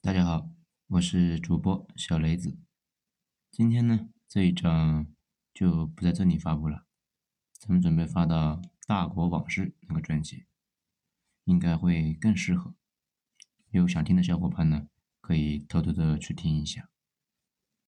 大家好，我是主播小雷子。今天呢，这一章就不在这里发布了，咱们准备发到《大国往事》那个专辑，应该会更适合。有想听的小伙伴呢，可以偷偷的去听一下。